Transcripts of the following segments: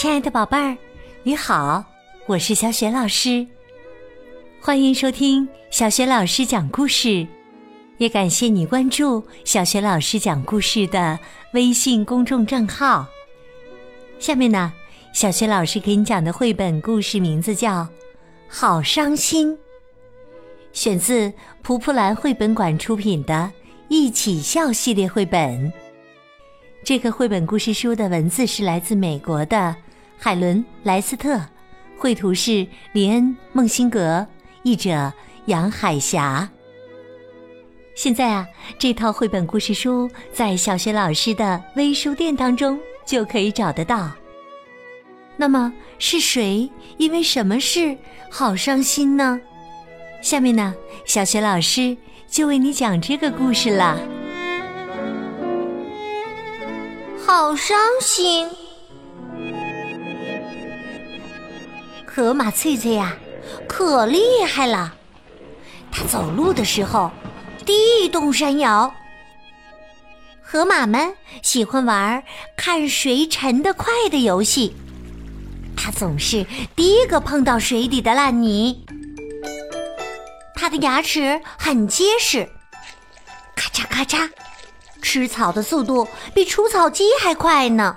亲爱的宝贝儿，你好，我是小雪老师，欢迎收听小雪老师讲故事，也感谢你关注小雪老师讲故事的微信公众账号。下面呢，小雪老师给你讲的绘本故事名字叫《好伤心》，选自蒲蒲兰绘本馆出品的《一起笑》系列绘本。这个绘本故事书的文字是来自美国的海伦·莱斯特，绘图是林恩·孟辛格，译者杨海霞。现在啊，这套绘本故事书在小学老师的微书店当中就可以找得到。那么是谁因为什么事好伤心呢？下面呢，小学老师就为你讲这个故事啦。好伤心！河马翠翠呀，可厉害了。它走路的时候，地动山摇。河马们喜欢玩看谁沉得快的游戏。它总是第一个碰到水底的烂泥。它的牙齿很结实，咔嚓咔嚓。吃草的速度比除草机还快呢。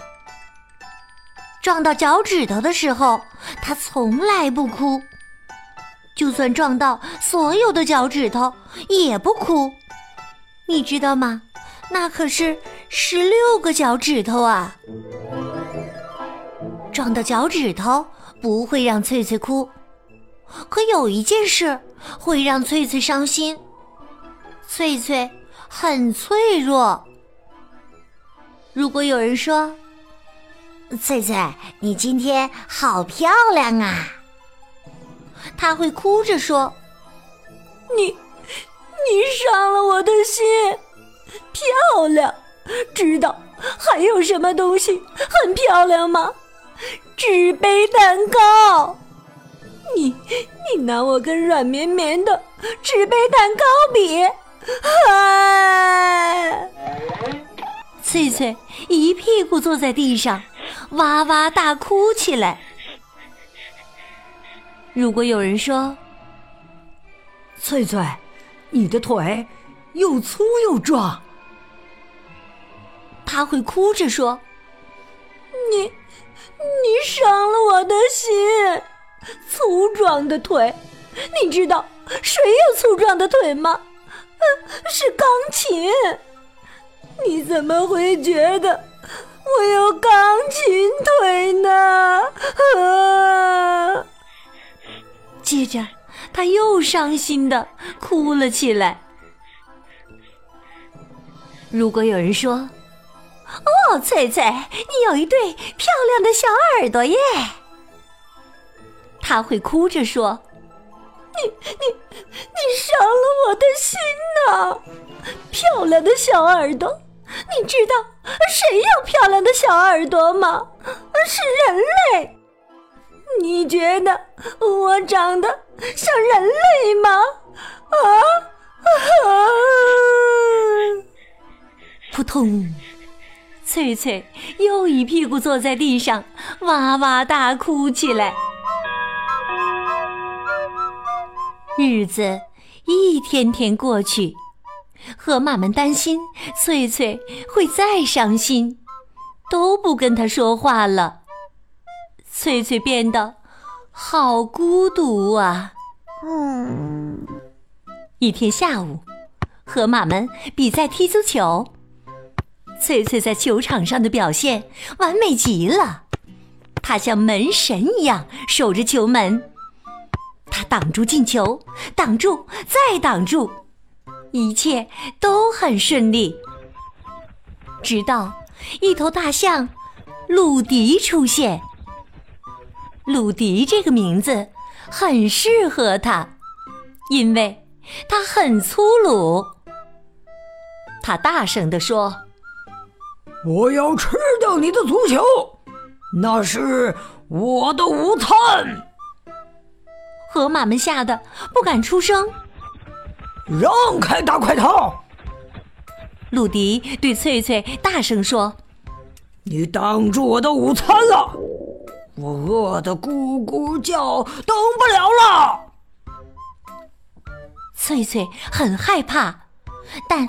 撞到脚趾头的时候，它从来不哭；就算撞到所有的脚趾头，也不哭。你知道吗？那可是十六个脚趾头啊！撞到脚趾头不会让翠翠哭，可有一件事会让翠翠伤心。翠翠。很脆弱。如果有人说：“翠翠，你今天好漂亮啊！”他会哭着说：“你，你伤了我的心。漂亮，知道还有什么东西很漂亮吗？纸杯蛋糕。你，你拿我跟软绵绵的纸杯蛋糕比。”啊，翠翠一屁股坐在地上，哇哇大哭起来。如果有人说：“翠翠，你的腿又粗又壮。”他会哭着说：“你，你伤了我的心。粗壮的腿，你知道谁有粗壮的腿吗？”是钢琴，你怎么会觉得我有钢琴腿呢？啊！接着，他又伤心的哭了起来。如果有人说：“哦，翠翠，你有一对漂亮的小耳朵耶！”他会哭着说。你你你伤了我的心呐！漂亮的小耳朵，你知道谁有漂亮的小耳朵吗？是人类。你觉得我长得像人类吗？啊啊！扑通！翠翠又一屁股坐在地上，哇哇大哭起来。日子一天天过去，河马们担心翠翠会再伤心，都不跟她说话了。翠翠变得好孤独啊！嗯。一天下午，河马们比赛踢足球，翠翠在球场上的表现完美极了，她像门神一样守着球门。他挡住进球，挡住再挡住，一切都很顺利。直到一头大象鲁迪出现。鲁迪这个名字很适合他，因为他很粗鲁。他大声地说：“我要吃掉你的足球，那是我的午餐。”河马们吓得不敢出声。让开，大块头！鲁迪对翠翠大声说：“你挡住我的午餐了！我饿得咕咕叫，等不了了。翠翠很害怕，但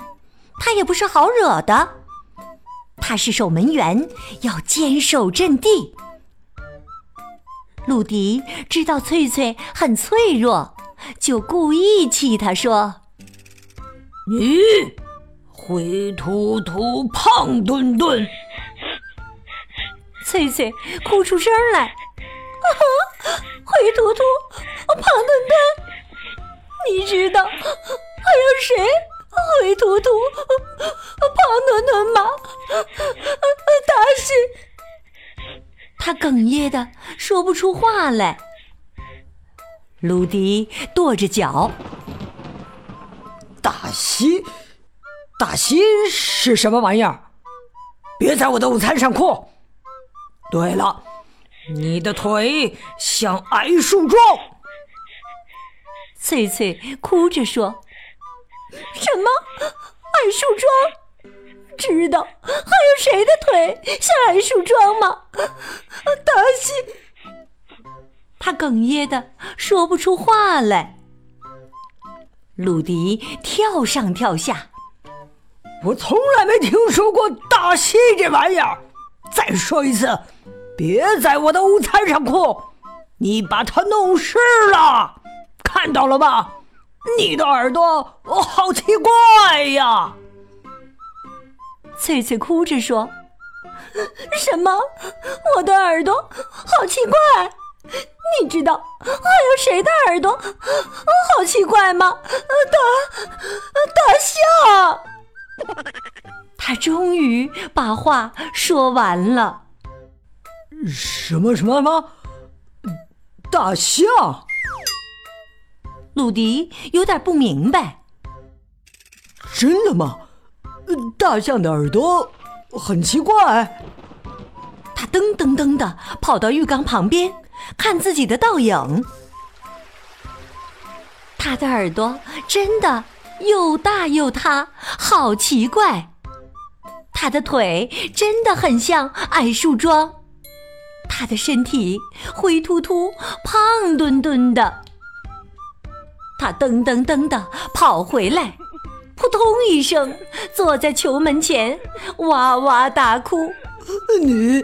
她也不是好惹的。她是守门员，要坚守阵地。鲁迪知道翠翠很脆弱，就故意气她说：“你灰秃秃、胖墩墩。”翠翠哭出声来：“啊，灰秃秃，胖墩墩，你知道还有谁灰秃秃、胖墩墩吗？大西。”他哽咽的说不出话来。鲁迪跺着脚：“西，大西是什么玩意儿？别在我的午餐上哭！对了，你的腿像矮树桩。”翠翠哭着说：“什么矮树桩？”知道还有谁的腿像矮树桩吗？大西，他哽咽的说不出话来。鲁迪跳上跳下，我从来没听说过大戏这玩意儿。再说一次，别在我的午餐上哭，你把它弄湿了，看到了吧？你的耳朵好奇怪呀！翠翠哭着说：“ 什么？我的耳朵好奇怪？你知道还有谁的耳朵好奇怪吗？”大大象。他终于把话说完了。什么什么吗？大象？鲁迪有点不明白。真的吗？大象的耳朵很奇怪。他噔噔噔的跑到浴缸旁边，看自己的倒影。他的耳朵真的又大又塌，好奇怪。他的腿真的很像矮树桩。他的身体灰秃秃、胖墩墩的。他噔噔噔的跑回来。扑通一声，坐在球门前，哇哇大哭。你，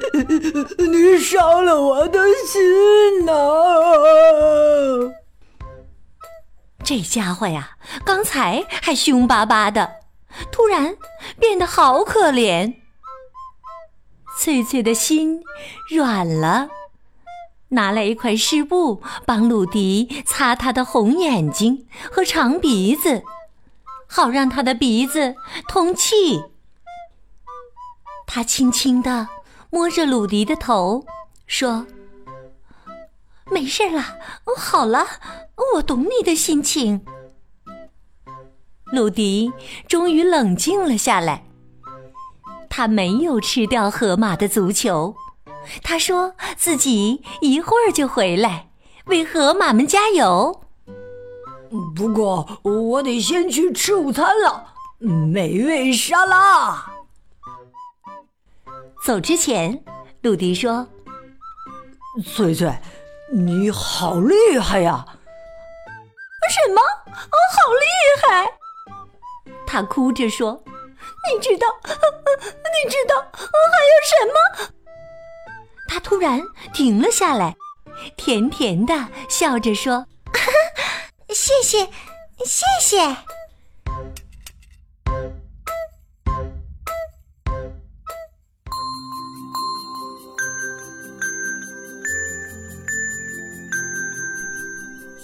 你伤了我的心呐！这家伙呀，刚才还凶巴巴的，突然变得好可怜。翠翠的心软了，拿来一块湿布，帮鲁迪擦他的红眼睛和长鼻子。好让他的鼻子通气。他轻轻地摸着鲁迪的头，说：“没事了，好了，我懂你的心情。”鲁迪终于冷静了下来。他没有吃掉河马的足球，他说自己一会儿就回来，为河马们加油。不过我得先去吃午餐了，美味沙拉。走之前，鲁迪说：“翠翠，你好厉害呀！”什么？哦，好厉害！他哭着说：“你知道？你知道还有什么？”他突然停了下来，甜甜的笑着说。谢谢，谢谢。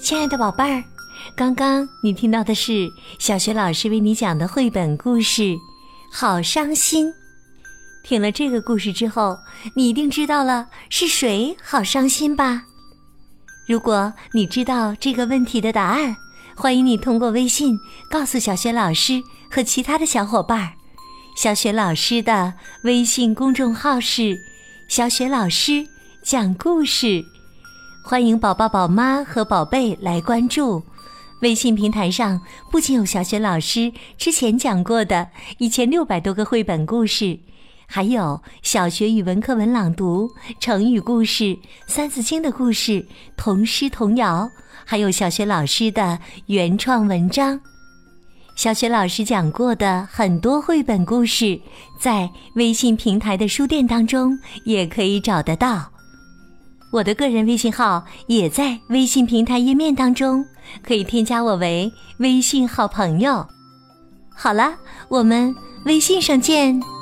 亲爱的宝贝儿，刚刚你听到的是小学老师为你讲的绘本故事《好伤心》。听了这个故事之后，你一定知道了是谁好伤心吧？如果你知道这个问题的答案，欢迎你通过微信告诉小雪老师和其他的小伙伴儿。小雪老师的微信公众号是“小雪老师讲故事”，欢迎宝宝、宝妈和宝贝来关注。微信平台上不仅有小雪老师之前讲过的一千六百多个绘本故事，还有小学语文课文朗读、成语故事、三字经的故事、童诗童谣，还有小学老师的原创文章。小学老师讲过的很多绘本故事，在微信平台的书店当中也可以找得到。我的个人微信号也在微信平台页面当中，可以添加我为微信好朋友。好了，我们微信上见。